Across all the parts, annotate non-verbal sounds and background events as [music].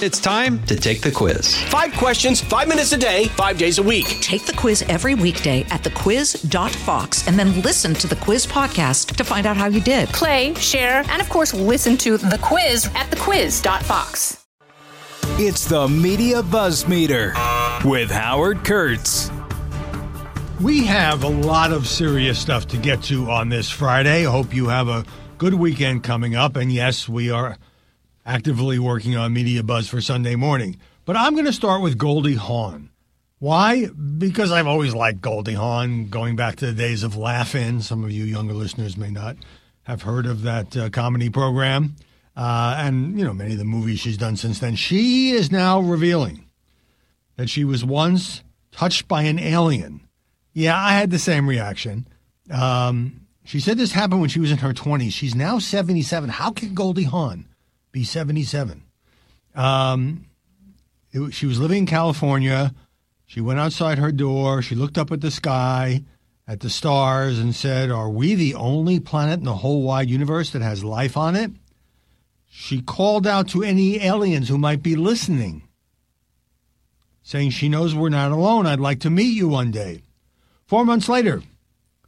It's time to take the quiz. Five questions, five minutes a day, five days a week. Take the quiz every weekday at thequiz.fox and then listen to the quiz podcast to find out how you did. Play, share, and of course, listen to the quiz at thequiz.fox. It's the Media Buzz Meter with Howard Kurtz. We have a lot of serious stuff to get to on this Friday. Hope you have a good weekend coming up. And yes, we are actively working on Media Buzz for Sunday morning. But I'm going to start with Goldie Hawn. Why? Because I've always liked Goldie Hawn, going back to the days of Laugh-In. Some of you younger listeners may not have heard of that uh, comedy program. Uh, and, you know, many of the movies she's done since then. She is now revealing that she was once touched by an alien. Yeah, I had the same reaction. Um, she said this happened when she was in her 20s. She's now 77. How can Goldie Hawn be 77. Um, it, she was living in California. She went outside her door. She looked up at the sky, at the stars, and said, Are we the only planet in the whole wide universe that has life on it? She called out to any aliens who might be listening, saying she knows we're not alone. I'd like to meet you one day. Four months later,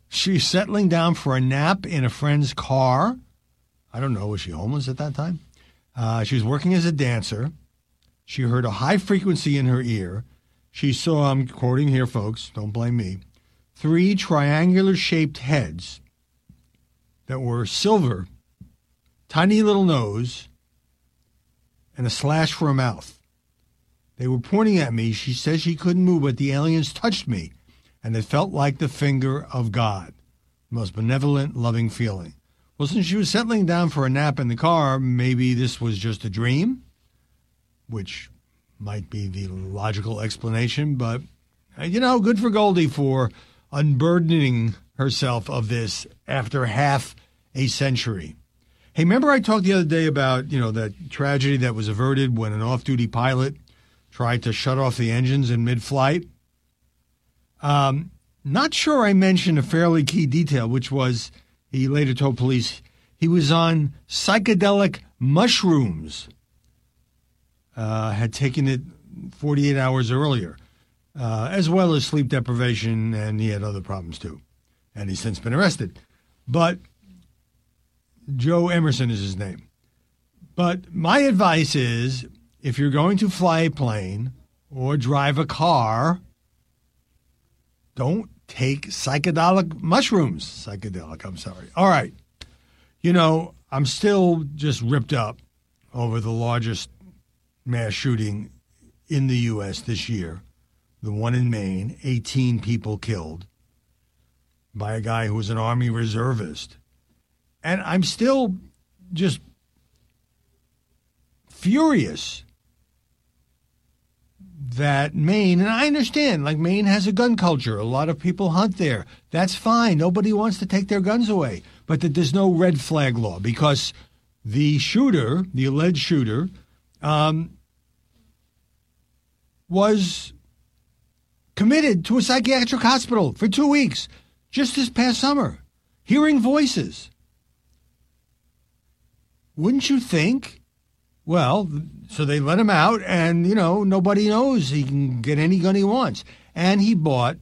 she's settling down for a nap in a friend's car. I don't know, was she homeless at that time? Uh, she was working as a dancer. She heard a high frequency in her ear. She saw, I'm quoting here, folks, don't blame me, three triangular shaped heads that were silver, tiny little nose, and a slash for a mouth. They were pointing at me. She says she couldn't move, but the aliens touched me, and it felt like the finger of God. The most benevolent, loving feeling. Well, since she was settling down for a nap in the car, maybe this was just a dream, which might be the logical explanation. But, uh, you know, good for Goldie for unburdening herself of this after half a century. Hey, remember I talked the other day about, you know, that tragedy that was averted when an off duty pilot tried to shut off the engines in mid flight? Um, not sure I mentioned a fairly key detail, which was he later told police he was on psychedelic mushrooms, uh, had taken it 48 hours earlier, uh, as well as sleep deprivation, and he had other problems too. And he's since been arrested. But Joe Emerson is his name. But my advice is if you're going to fly a plane or drive a car, don't take psychedelic mushrooms. Psychedelic, I'm sorry. All right. You know, I'm still just ripped up over the largest mass shooting in the U.S. this year, the one in Maine, 18 people killed by a guy who was an Army reservist. And I'm still just furious that Maine, and I understand, like Maine has a gun culture. A lot of people hunt there. That's fine. Nobody wants to take their guns away. But that there's no red flag law because the shooter, the alleged shooter, um, was committed to a psychiatric hospital for two weeks just this past summer, hearing voices. Wouldn't you think well, so they let him out, and, you know, nobody knows he can get any gun he wants. And he bought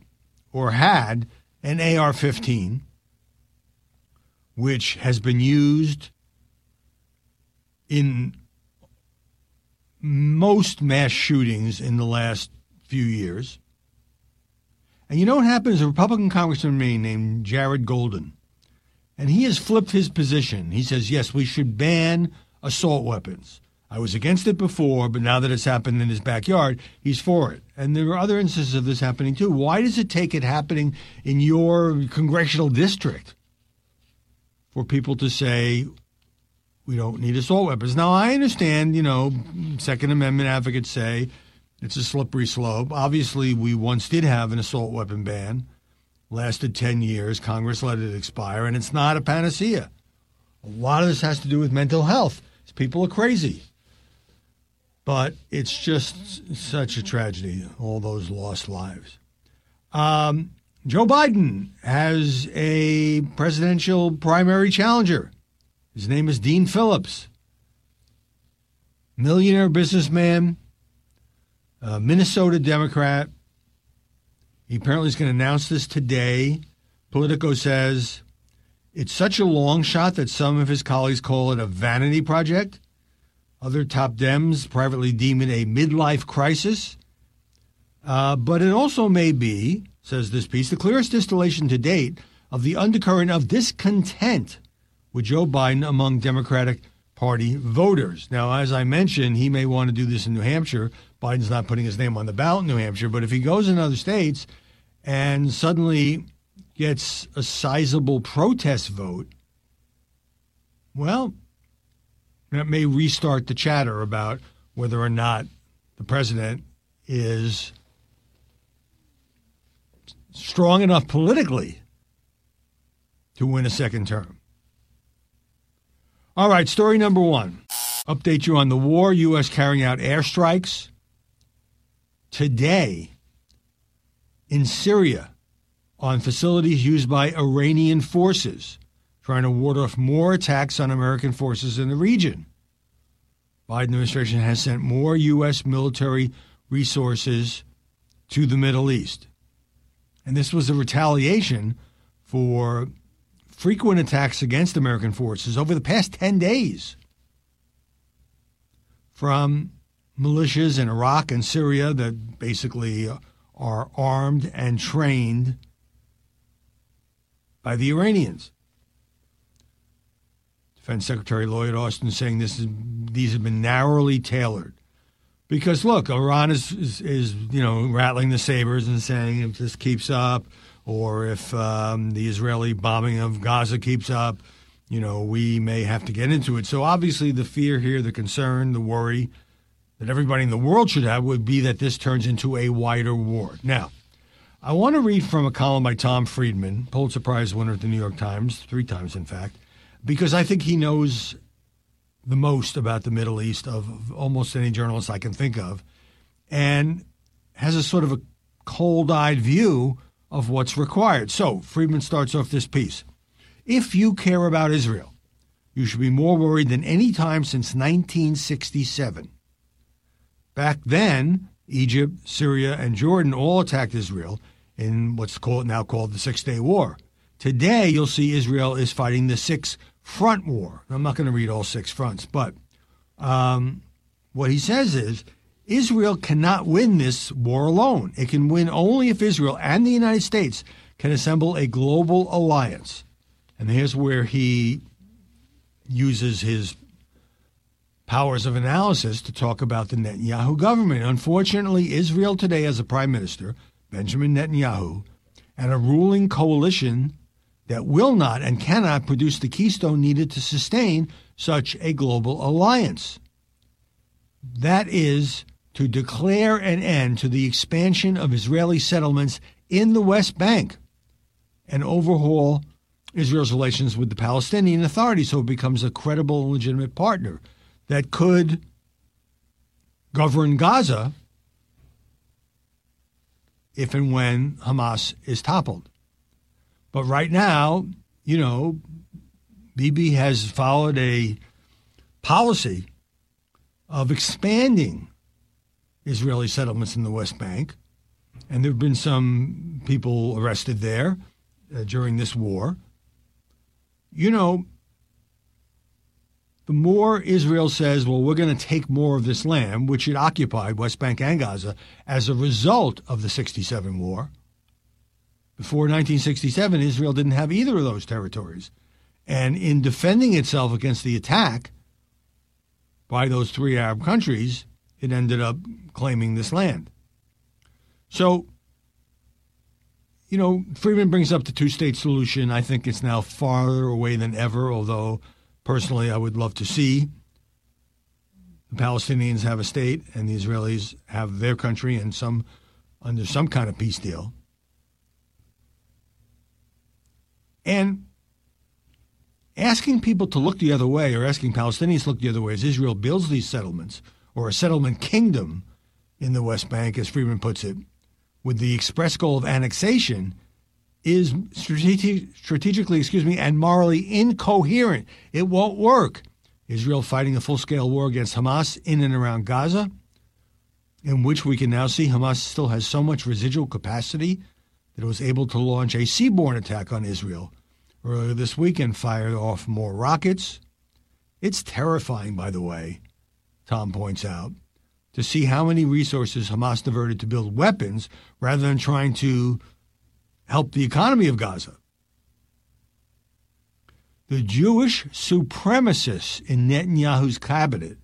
or had an AR 15, which has been used in most mass shootings in the last few years. And you know what happened? a Republican congressman named Jared Golden. And he has flipped his position. He says, yes, we should ban assault weapons. I was against it before, but now that it's happened in his backyard, he's for it. And there are other instances of this happening too. Why does it take it happening in your congressional district for people to say we don't need assault weapons? Now, I understand, you know, Second Amendment advocates say it's a slippery slope. Obviously, we once did have an assault weapon ban, lasted 10 years. Congress let it expire, and it's not a panacea. A lot of this has to do with mental health. People are crazy. But it's just such a tragedy, all those lost lives. Um, Joe Biden has a presidential primary challenger. His name is Dean Phillips. millionaire businessman, Minnesota Democrat. He apparently is going to announce this today. Politico says it's such a long shot that some of his colleagues call it a vanity project. Other top Dems privately deem it a midlife crisis. Uh, but it also may be, says this piece, the clearest distillation to date of the undercurrent of discontent with Joe Biden among Democratic Party voters. Now, as I mentioned, he may want to do this in New Hampshire. Biden's not putting his name on the ballot in New Hampshire, but if he goes in other states and suddenly gets a sizable protest vote, well, that may restart the chatter about whether or not the president is strong enough politically to win a second term. All right, story number one. Update you on the war, U.S. carrying out airstrikes today in Syria on facilities used by Iranian forces, trying to ward off more attacks on American forces in the region. Biden administration has sent more U.S. military resources to the Middle East. And this was a retaliation for frequent attacks against American forces over the past 10 days from militias in Iraq and Syria that basically are armed and trained by the Iranians. Defense Secretary Lloyd Austin saying this is these have been narrowly tailored. Because look, Iran is, is, is you know rattling the sabers and saying if this keeps up, or if um, the Israeli bombing of Gaza keeps up, you know we may have to get into it. So obviously, the fear here, the concern, the worry that everybody in the world should have would be that this turns into a wider war. Now, I want to read from a column by Tom Friedman, Pulitzer Prize winner at the New York Times, three times in fact, because I think he knows the most about the Middle East of almost any journalist I can think of, and has a sort of a cold eyed view of what's required. So Friedman starts off this piece. If you care about Israel, you should be more worried than any time since 1967. Back then, Egypt, Syria, and Jordan all attacked Israel in what's called now called the Six Day War. Today, you'll see Israel is fighting the Six Front War. I'm not going to read all six fronts, but um, what he says is Israel cannot win this war alone. It can win only if Israel and the United States can assemble a global alliance. And here's where he uses his powers of analysis to talk about the Netanyahu government. Unfortunately, Israel today has a prime minister, Benjamin Netanyahu, and a ruling coalition that will not and cannot produce the keystone needed to sustain such a global alliance. That is to declare an end to the expansion of Israeli settlements in the West Bank and overhaul Israel's relations with the Palestinian Authority so it becomes a credible and legitimate partner that could govern Gaza if and when Hamas is toppled. But right now, you know, Bibi has followed a policy of expanding Israeli settlements in the West Bank. And there have been some people arrested there uh, during this war. You know, the more Israel says, well, we're going to take more of this land, which it occupied, West Bank and Gaza, as a result of the 67 war. Before 1967, Israel didn't have either of those territories. And in defending itself against the attack by those three Arab countries, it ended up claiming this land. So, you know, Friedman brings up the two state solution. I think it's now farther away than ever, although Personally, I would love to see the Palestinians have a state and the Israelis have their country and some under some kind of peace deal. And asking people to look the other way or asking Palestinians to look the other way as Israel builds these settlements or a settlement kingdom in the West Bank, as Friedman puts it, with the express goal of annexation is strategic, strategically, excuse me, and morally incoherent. It won't work. Israel fighting a full scale war against Hamas in and around Gaza, in which we can now see Hamas still has so much residual capacity that it was able to launch a seaborne attack on Israel earlier this week and fire off more rockets. It's terrifying, by the way, Tom points out, to see how many resources Hamas diverted to build weapons rather than trying to help the economy of Gaza. The Jewish supremacists in Netanyahu's cabinet,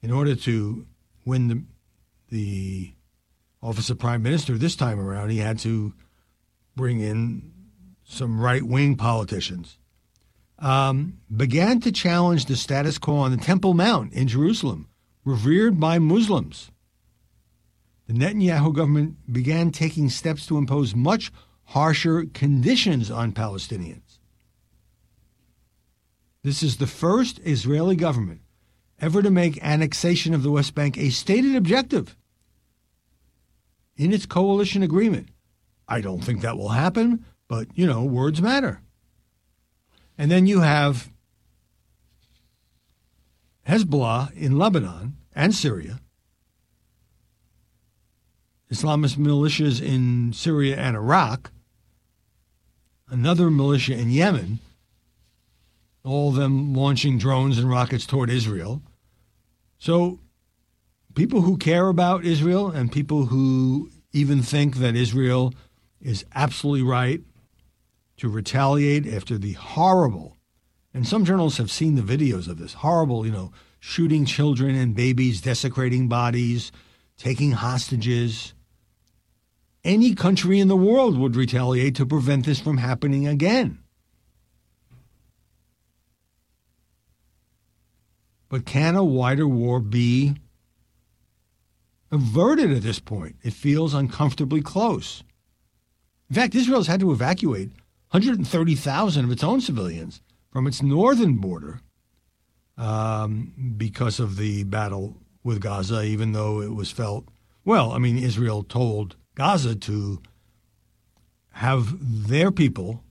in order to win the, the office of prime minister this time around, he had to bring in some right wing politicians, um, began to challenge the status quo on the Temple Mount in Jerusalem, revered by Muslims. The Netanyahu government began taking steps to impose much harsher conditions on Palestinians. This is the first Israeli government ever to make annexation of the West Bank a stated objective in its coalition agreement. I don't think that will happen, but, you know, words matter. And then you have Hezbollah in Lebanon and Syria, Islamist militias in Syria and Iraq, another militia in Yemen, all of them launching drones and rockets toward Israel. So, people who care about Israel and people who even think that Israel is absolutely right to retaliate after the horrible, and some journalists have seen the videos of this horrible, you know, shooting children and babies, desecrating bodies, taking hostages. Any country in the world would retaliate to prevent this from happening again. But can a wider war be averted at this point? It feels uncomfortably close. In fact, Israel's had to evacuate 130,000 of its own civilians from its northern border um, because of the battle with Gaza, even though it was felt, well, I mean, Israel told Gaza to have their people,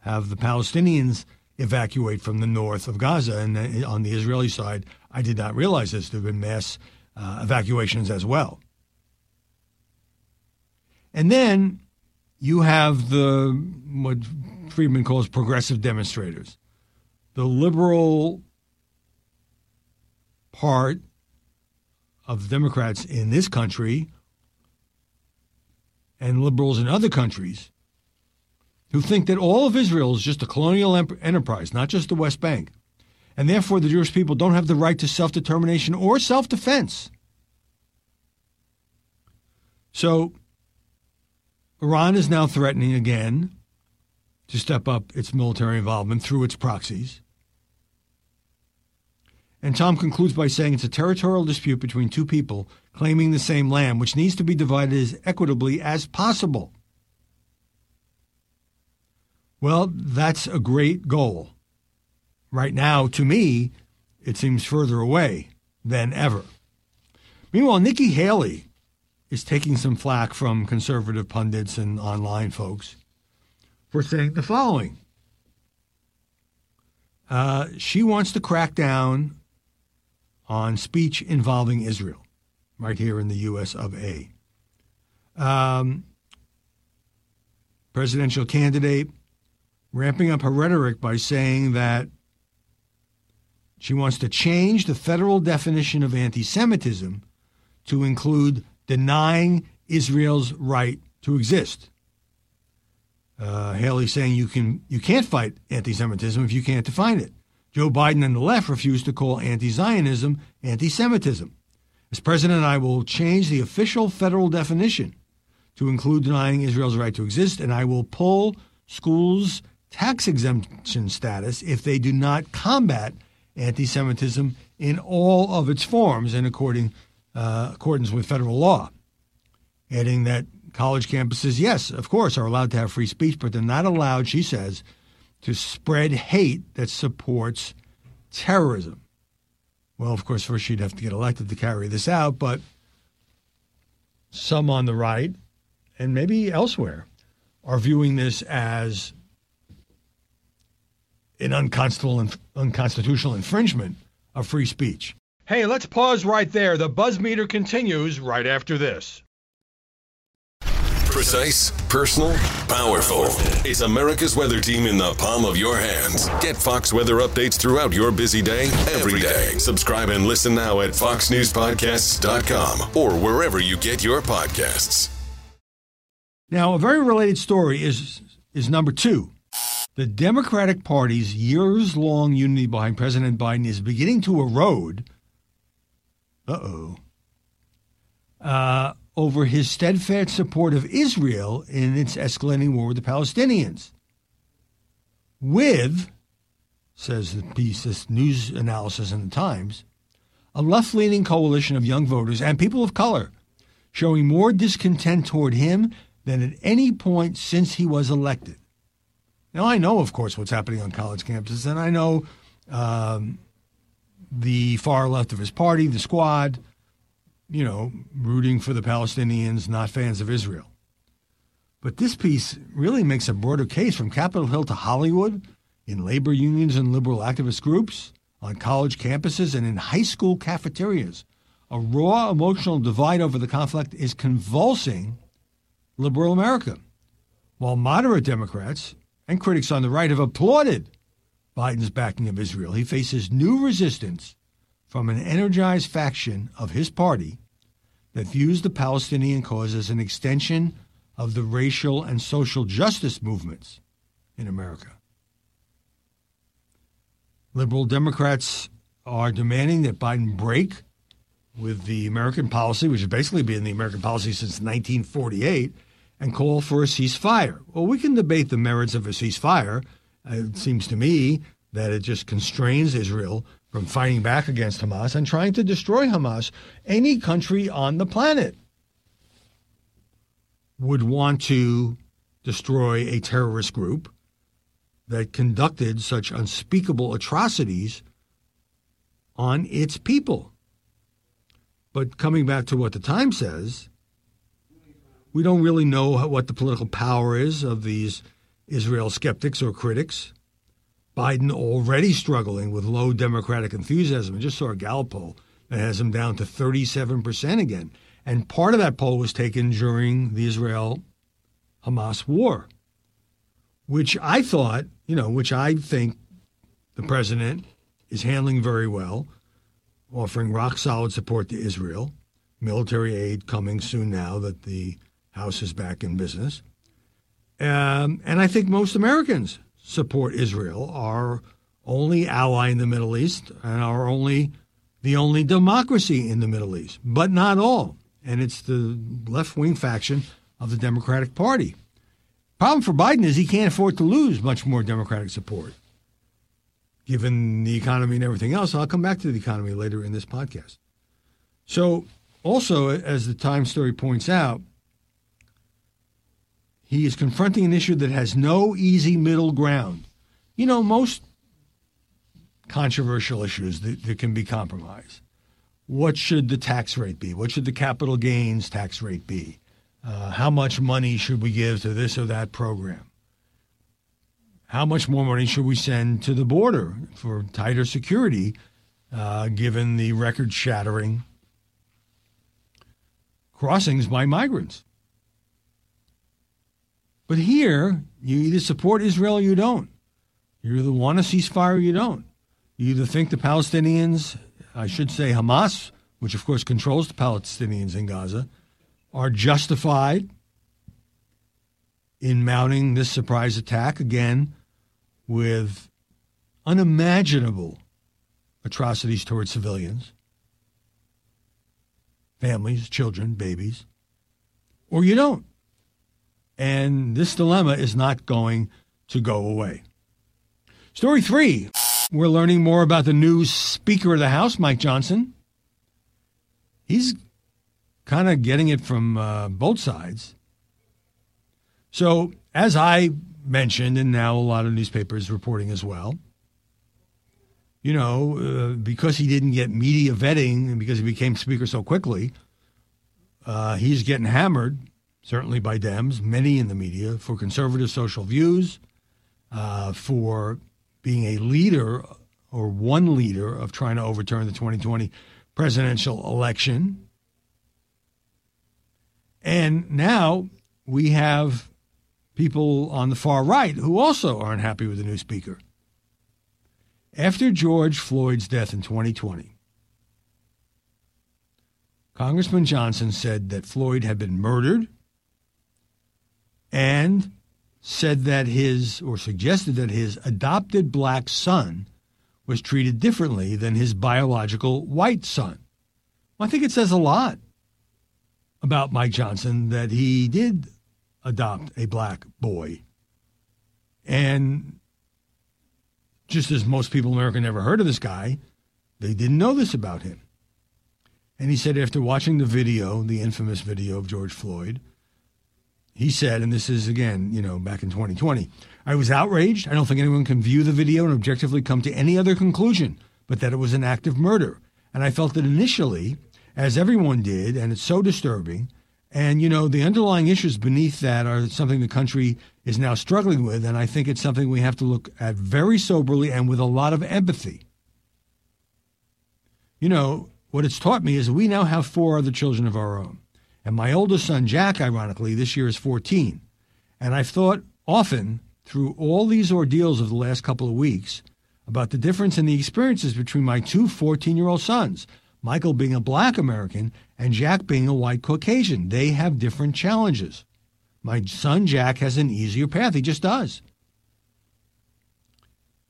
have the Palestinians evacuate from the north of Gaza. And uh, on the Israeli side, I did not realize this. There have been mass uh, evacuations as well. And then you have the what Friedman calls progressive demonstrators, the liberal part of Democrats in this country and liberals in other countries who think that all of Israel is just a colonial enterprise, not just the West Bank, and therefore the Jewish people don't have the right to self determination or self defense. So Iran is now threatening again to step up its military involvement through its proxies. And Tom concludes by saying it's a territorial dispute between two people claiming the same land, which needs to be divided as equitably as possible. Well, that's a great goal. Right now, to me, it seems further away than ever. Meanwhile, Nikki Haley is taking some flack from conservative pundits and online folks for saying the following. Uh, she wants to crack down on speech involving Israel, right here in the U.S. of A. Um, presidential candidate ramping up her rhetoric by saying that she wants to change the federal definition of anti Semitism to include denying Israel's right to exist. Uh, Haley saying you can you can't fight anti-Semitism if you can't define it. Joe Biden and the left refuse to call anti-Zionism anti-Semitism. As president, I will change the official federal definition to include denying Israel's right to exist, and I will pull schools' tax exemption status if they do not combat anti-Semitism in all of its forms and according uh, accordance with federal law, adding that college campuses, yes, of course, are allowed to have free speech, but they're not allowed, she says, to spread hate that supports terrorism. Well, of course, first she'd have to get elected to carry this out, but some on the right and maybe elsewhere are viewing this as an unconstitutional, unconstitutional infringement of free speech. Hey, let's pause right there. The buzz meter continues right after this. Precise, personal, powerful. It's America's weather team in the palm of your hands. Get Fox weather updates throughout your busy day, every day. Subscribe and listen now at foxnewspodcasts.com or wherever you get your podcasts. Now, a very related story is is number two. The Democratic Party's years long unity behind President Biden is beginning to erode. Uh-oh. Uh over his steadfast support of Israel in its escalating war with the Palestinians. With, says the piece, this news analysis in the Times, a left leaning coalition of young voters and people of color showing more discontent toward him than at any point since he was elected. Now, I know, of course, what's happening on college campuses, and I know um, the far left of his party, the squad, you know, rooting for the Palestinians, not fans of Israel. But this piece really makes a broader case from Capitol Hill to Hollywood, in labor unions and liberal activist groups, on college campuses, and in high school cafeterias. A raw emotional divide over the conflict is convulsing liberal America, while moderate Democrats and critics on the right have applauded Biden's backing of Israel. He faces new resistance from an energized faction of his party that views the Palestinian cause as an extension of the racial and social justice movements in America. Liberal Democrats are demanding that Biden break with the American policy, which has basically been the American policy since 1948, and call for a ceasefire. Well, we can debate the merits of a ceasefire. It seems to me that it just constrains Israel from fighting back against Hamas and trying to destroy Hamas. Any country on the planet would want to destroy a terrorist group that conducted such unspeakable atrocities on its people. But coming back to what the Times says, we don't really know what the political power is of these Israel skeptics or critics. Biden already struggling with low Democratic enthusiasm. I just saw a Gallup poll that has him down to 37% again. And part of that poll was taken during the Israel Hamas war, which I thought, you know, which I think the president is handling very well, offering rock solid support to Israel, military aid coming soon now that the House is back in business. Um, and I think most Americans support Israel, our only ally in the Middle East and our only the only democracy in the Middle East, but not all. And it's the left wing faction of the Democratic Party. Problem for Biden is he can't afford to lose much more Democratic support, given the economy and everything else. I'll come back to the economy later in this podcast. So, also, as the Times story points out, he is confronting an issue that has no easy middle ground. You know, most controversial issues that, that can be compromised. What should the tax rate be? What should the capital gains tax rate be? Uh, how much money should we give to this or that program? How much more money should we send to the border for tighter security, uh, given the record shattering crossings by migrants? But here, you either support Israel or you don't. You either want a ceasefire or you don't. You either think the Palestinians, I should say Hamas, which of course controls the Palestinians in Gaza, are justified in mounting this surprise attack again with unimaginable atrocities towards civilians, families, children, babies, or you don't. And this dilemma is not going to go away. Story three we're learning more about the new Speaker of the House, Mike Johnson. He's kind of getting it from uh, both sides. So, as I mentioned, and now a lot of newspapers reporting as well, you know, uh, because he didn't get media vetting and because he became Speaker so quickly, uh, he's getting hammered certainly by Dems, many in the media, for conservative social views, uh, for being a leader or one leader of trying to overturn the 2020 presidential election. And now we have people on the far right who also aren't happy with the new speaker. After George Floyd's death in 2020, Congressman Johnson said that Floyd had been murdered and said that his, or suggested that his adopted black son was treated differently than his biological white son. Well, I think it says a lot about Mike Johnson that he did adopt a black boy. And just as most people in America never heard of this guy, they didn't know this about him. And he said after watching the video, the infamous video of George Floyd, he said, and this is again, you know, back in 2020, I was outraged. I don't think anyone can view the video and objectively come to any other conclusion but that it was an act of murder. And I felt that initially, as everyone did, and it's so disturbing, and, you know, the underlying issues beneath that are something the country is now struggling with. And I think it's something we have to look at very soberly and with a lot of empathy. You know, what it's taught me is we now have four other children of our own. And my oldest son, Jack, ironically, this year is 14. And I've thought often through all these ordeals of the last couple of weeks about the difference in the experiences between my two 14 year old sons. Michael being a black American and Jack being a white Caucasian. They have different challenges. My son Jack has an easier path. He just does.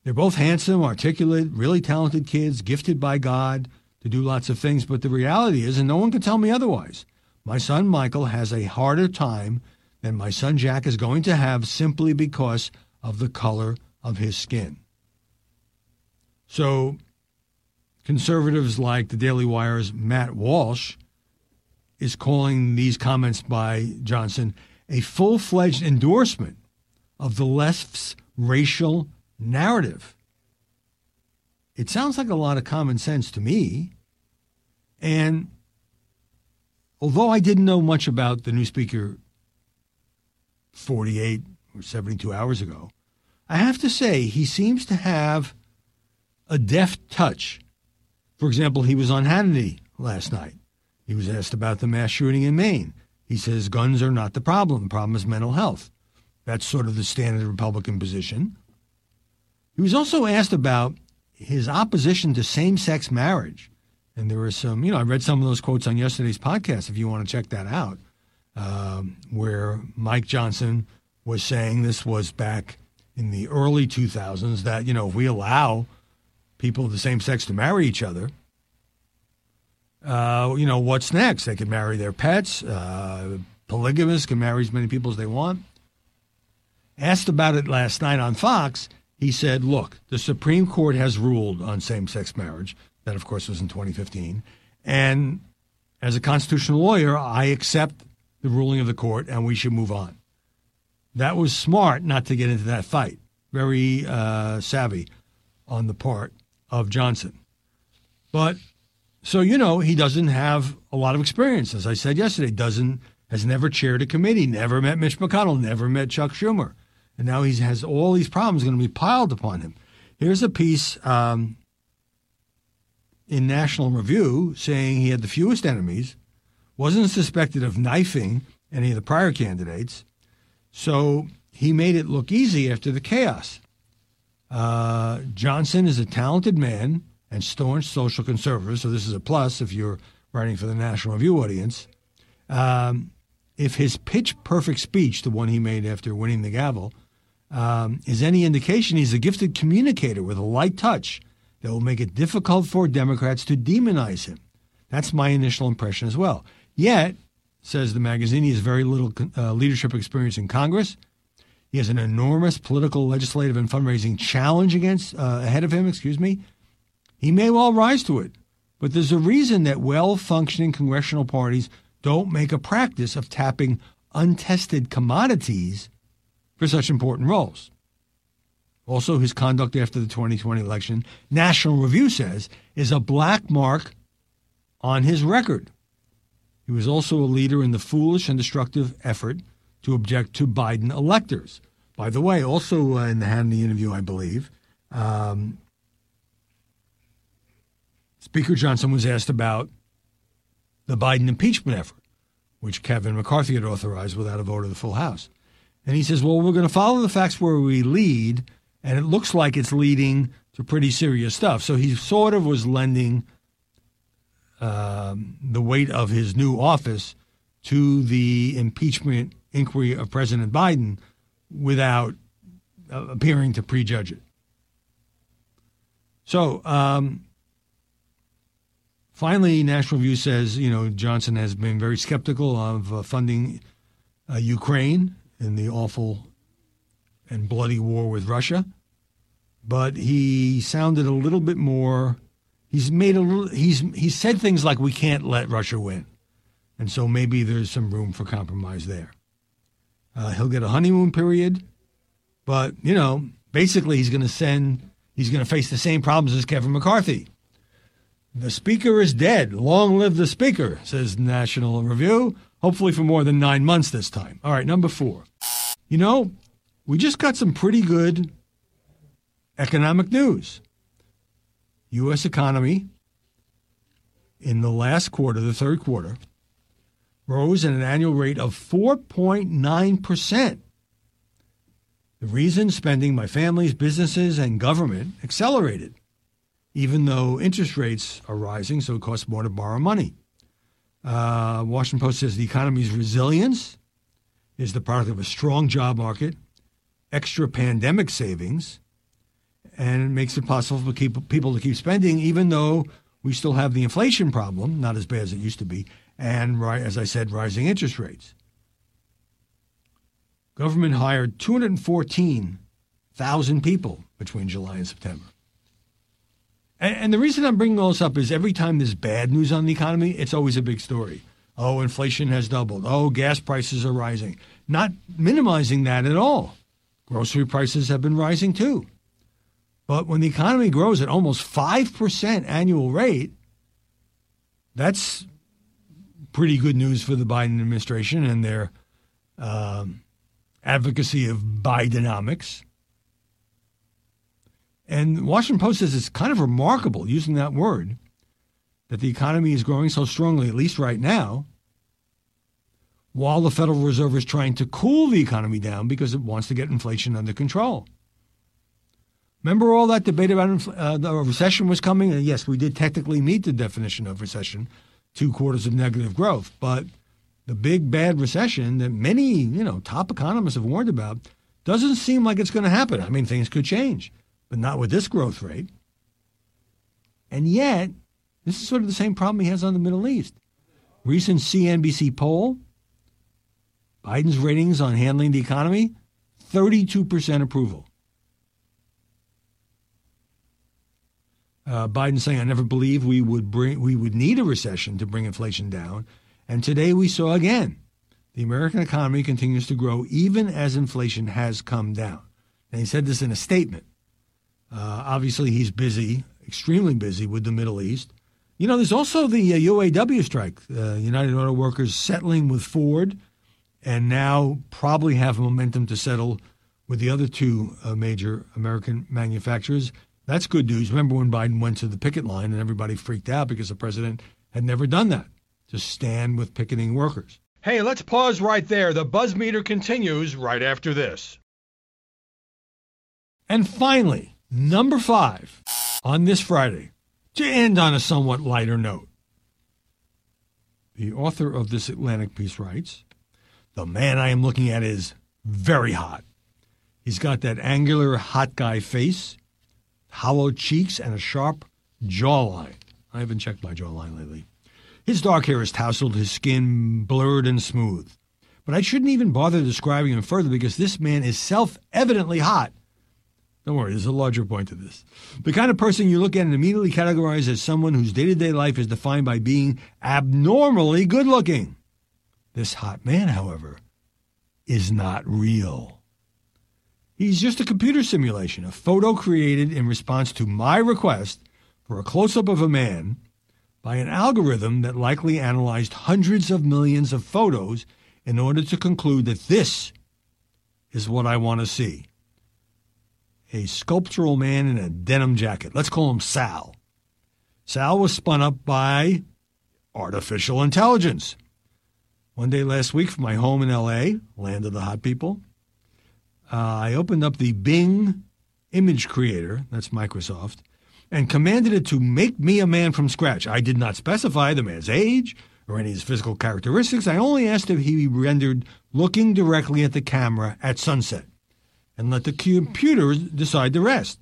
They're both handsome, articulate, really talented kids, gifted by God to do lots of things. But the reality is, and no one can tell me otherwise, my son Michael has a harder time than my son Jack is going to have simply because of the color of his skin. So conservatives like the Daily Wire's Matt Walsh is calling these comments by Johnson a full fledged endorsement of the left's racial narrative. It sounds like a lot of common sense to me. And although I didn't know much about the new speaker 48 or 72 hours ago, I have to say he seems to have a deft touch for example, he was on Hannity last night. He was asked about the mass shooting in Maine. He says guns are not the problem. The problem is mental health. That's sort of the standard Republican position. He was also asked about his opposition to same sex marriage. And there were some, you know, I read some of those quotes on yesterday's podcast if you want to check that out, um, where Mike Johnson was saying this was back in the early 2000s that, you know, if we allow people of the same sex to marry each other, uh, you know, what's next? They can marry their pets. Uh, polygamists can marry as many people as they want. Asked about it last night on Fox, he said, Look, the Supreme Court has ruled on same sex marriage. That, of course, was in 2015. And as a constitutional lawyer, I accept the ruling of the court and we should move on. That was smart not to get into that fight. Very uh, savvy on the part of Johnson. But so you know, he doesn't have a lot of experience. As I said yesterday, doesn't has never chaired a committee, never met Mitch McConnell, never met Chuck Schumer, and now he has all these problems going to be piled upon him. Here's a piece um, in National Review saying he had the fewest enemies, wasn't suspected of knifing any of the prior candidates, so he made it look easy after the chaos. Uh, Johnson is a talented man and staunch social conservative, so this is a plus if you're writing for the National Review audience. Um, if his pitch perfect speech, the one he made after winning the gavel, um, is any indication, he's a gifted communicator with a light touch that will make it difficult for Democrats to demonize him. That's my initial impression as well. Yet, says the magazine, he has very little uh, leadership experience in Congress he has an enormous political, legislative, and fundraising challenge against uh, ahead of him. Excuse me. He may well rise to it, but there's a reason that well-functioning congressional parties don't make a practice of tapping untested commodities for such important roles. Also, his conduct after the 2020 election, National Review says, is a black mark on his record. He was also a leader in the foolish and destructive effort to object to Biden electors. By the way, also uh, in the Hannity interview, I believe, um, Speaker Johnson was asked about the Biden impeachment effort, which Kevin McCarthy had authorized without a vote of the full House. And he says, Well, we're going to follow the facts where we lead, and it looks like it's leading to pretty serious stuff. So he sort of was lending um, the weight of his new office to the impeachment inquiry of President Biden without uh, appearing to prejudge it. So, um, finally, National Review says, you know, Johnson has been very skeptical of uh, funding uh, Ukraine in the awful and bloody war with Russia, but he sounded a little bit more. He's made a little. He's he said things like, "We can't let Russia win," and so maybe there's some room for compromise there. Uh, he'll get a honeymoon period, but you know, basically, he's going to send he's going to face the same problems as Kevin McCarthy. The speaker is dead. Long live the speaker, says National Review. Hopefully for more than nine months this time. All right, number four. You know, we just got some pretty good economic news. U.S. economy in the last quarter, the third quarter, rose at an annual rate of 4.9%. The reason spending by families, businesses, and government accelerated, even though interest rates are rising, so it costs more to borrow money. Uh, Washington Post says the economy's resilience is the product of a strong job market, extra pandemic savings, and it makes it possible for keep, people to keep spending, even though we still have the inflation problem, not as bad as it used to be, and, as I said, rising interest rates. Government hired 214,000 people between July and September. And, and, the reason I'm bringing all this up is every time there's bad news on the economy, it's always a big story. Oh, inflation has doubled. Oh, gas prices are rising. Not minimizing that at all. Grocery prices have been rising too. But when the economy grows at almost 5% annual rate, that's pretty good news for the Biden administration and their um, advocacy of Bidenomics. And Washington Post says it's kind of remarkable, using that word, that the economy is growing so strongly, at least right now, while the Federal Reserve is trying to cool the economy down because it wants to get inflation under control. Remember all that debate about uh, the recession was coming? And yes, we did technically meet the definition of recession, two quarters of negative growth. But the big bad recession that many, you know, top economists have warned about doesn't seem like it's going to happen. I mean, things could change, but not with this growth rate. And yet, this is sort of the same problem he has on the Middle East. Recent CNBC poll Biden's ratings on handling the economy 32% approval. Uh, Biden saying, "I never believed we would bring we would need a recession to bring inflation down," and today we saw again the American economy continues to grow even as inflation has come down. And he said this in a statement. Uh, obviously, he's busy, extremely busy with the Middle East. You know, there's also the uh, UAW strike, uh, United Auto Workers settling with Ford, and now probably have momentum to settle with the other two uh, major American manufacturers. That's good news. Remember when Biden went to the picket line and everybody freaked out because the president had never done that to stand with picketing workers. Hey, let's pause right there. The buzz meter continues right after this. And finally, number five on this Friday, to end on a somewhat lighter note. The author of this Atlantic piece writes The man I am looking at is very hot. He's got that angular hot guy face hollow cheeks, and a sharp jawline. I haven't checked my jawline lately. His dark hair is tousled, his skin blurred and smooth. But I shouldn't even bother describing him further because this man is self evidently hot. Don't worry, there's a larger point to this. The kind of person you look at and immediately categorize as someone whose day to day life is defined by being abnormally good looking. This hot man, however, is not real. He's just a computer simulation, a photo created in response to my request for a close up of a man by an algorithm that likely analyzed hundreds of millions of photos in order to conclude that this is what I want to see. A sculptural man in a denim jacket. Let's call him Sal. Sal was spun up by artificial intelligence. One day last week from my home in LA, land of the hot people, uh, I opened up the Bing image creator, that's Microsoft, and commanded it to make me a man from scratch. I did not specify the man's age or any of his physical characteristics. I only asked if he be rendered looking directly at the camera at sunset and let the computer decide the rest.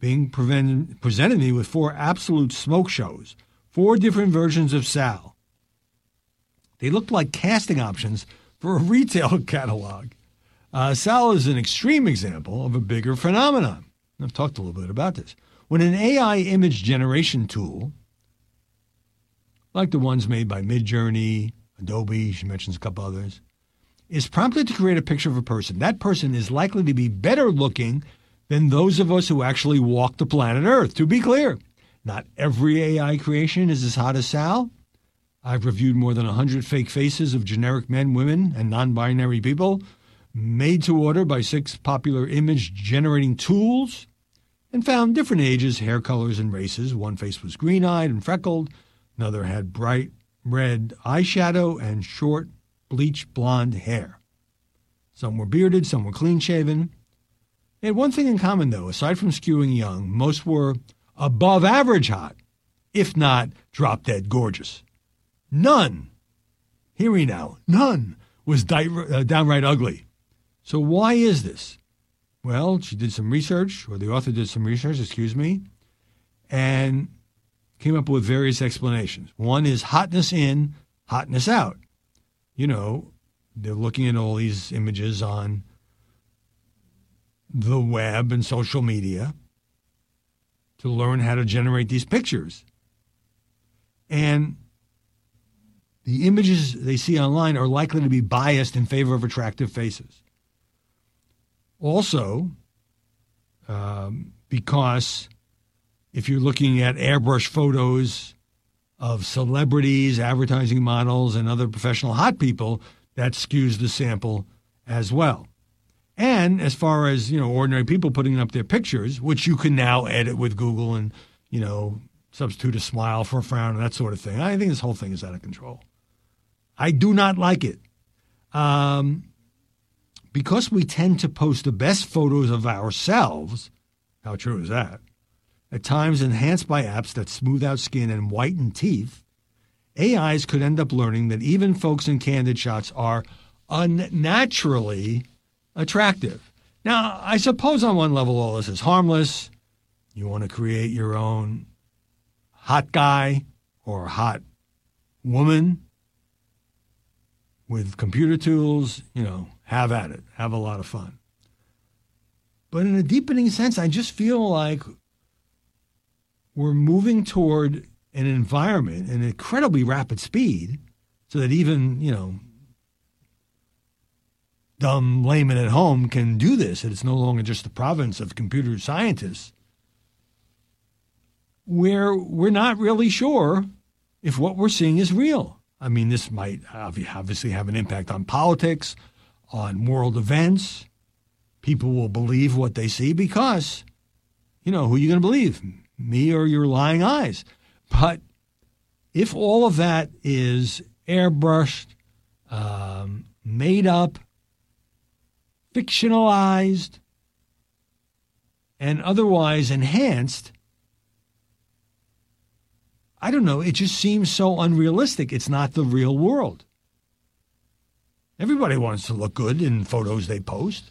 Bing presented me with four absolute smoke shows, four different versions of Sal. They looked like casting options for a [laughs] retail catalog. Uh, Sal is an extreme example of a bigger phenomenon. I've talked a little bit about this. When an AI image generation tool, like the ones made by Midjourney, Adobe, she mentions a couple others, is prompted to create a picture of a person, that person is likely to be better looking than those of us who actually walk the planet Earth. To be clear, not every AI creation is as hot as Sal. I've reviewed more than 100 fake faces of generic men, women, and non binary people made to order by six popular image generating tools, and found different ages, hair colors, and races. One face was green eyed and freckled, another had bright red eyeshadow and short, bleach blonde hair. Some were bearded, some were clean shaven. They had one thing in common, though. Aside from skewing young, most were above average hot, if not drop dead gorgeous. None, hear me now, none was di- uh, downright ugly. So, why is this? Well, she did some research, or the author did some research, excuse me, and came up with various explanations. One is hotness in, hotness out. You know, they're looking at all these images on the web and social media to learn how to generate these pictures. And the images they see online are likely to be biased in favor of attractive faces. Also, um, because if you're looking at airbrush photos of celebrities, advertising models, and other professional hot people, that skews the sample as well. And as far as you know, ordinary people putting up their pictures, which you can now edit with Google and you know substitute a smile for a frown and that sort of thing. I think this whole thing is out of control. I do not like it. Um, because we tend to post the best photos of ourselves, how true is that? At times enhanced by apps that smooth out skin and whiten teeth, AIs could end up learning that even folks in candid shots are unnaturally attractive. Now, I suppose on one level all this is harmless. You want to create your own hot guy or hot woman with computer tools, you know, have at it, have a lot of fun. But in a deepening sense, I just feel like we're moving toward an environment in incredibly rapid speed so that even, you know, dumb layman at home can do this, and it's no longer just the province of computer scientists, where we're not really sure if what we're seeing is real. I mean, this might obviously have an impact on politics, on world events. People will believe what they see because, you know, who are you going to believe? Me or your lying eyes? But if all of that is airbrushed, um, made up, fictionalized, and otherwise enhanced, I don't know, it just seems so unrealistic. It's not the real world. Everybody wants to look good in photos they post.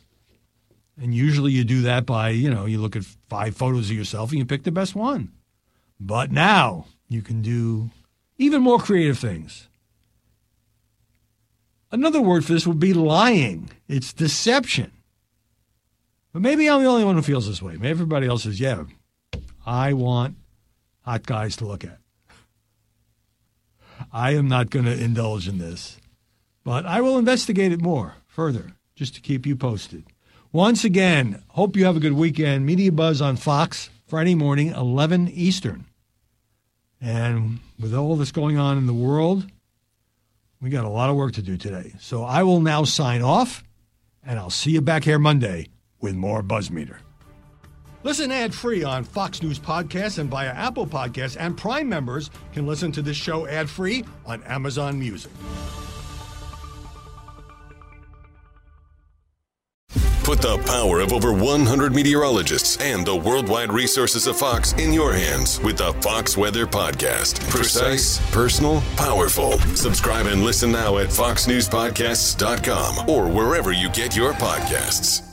And usually you do that by, you know, you look at five photos of yourself and you pick the best one. But now you can do even more creative things. Another word for this would be lying. It's deception. But maybe I'm the only one who feels this way. Maybe everybody else says, yeah, I want hot guys to look at. I am not going to indulge in this. But I will investigate it more further just to keep you posted. Once again, hope you have a good weekend. Media Buzz on Fox, Friday morning, 11 Eastern. And with all this going on in the world, we got a lot of work to do today. So I will now sign off, and I'll see you back here Monday with more Buzz Meter. Listen ad free on Fox News Podcasts and via Apple Podcasts, and Prime members can listen to this show ad free on Amazon Music. Put the power of over 100 meteorologists and the worldwide resources of Fox in your hands with the Fox Weather Podcast. Precise, personal, powerful. Subscribe and listen now at foxnewspodcasts.com or wherever you get your podcasts.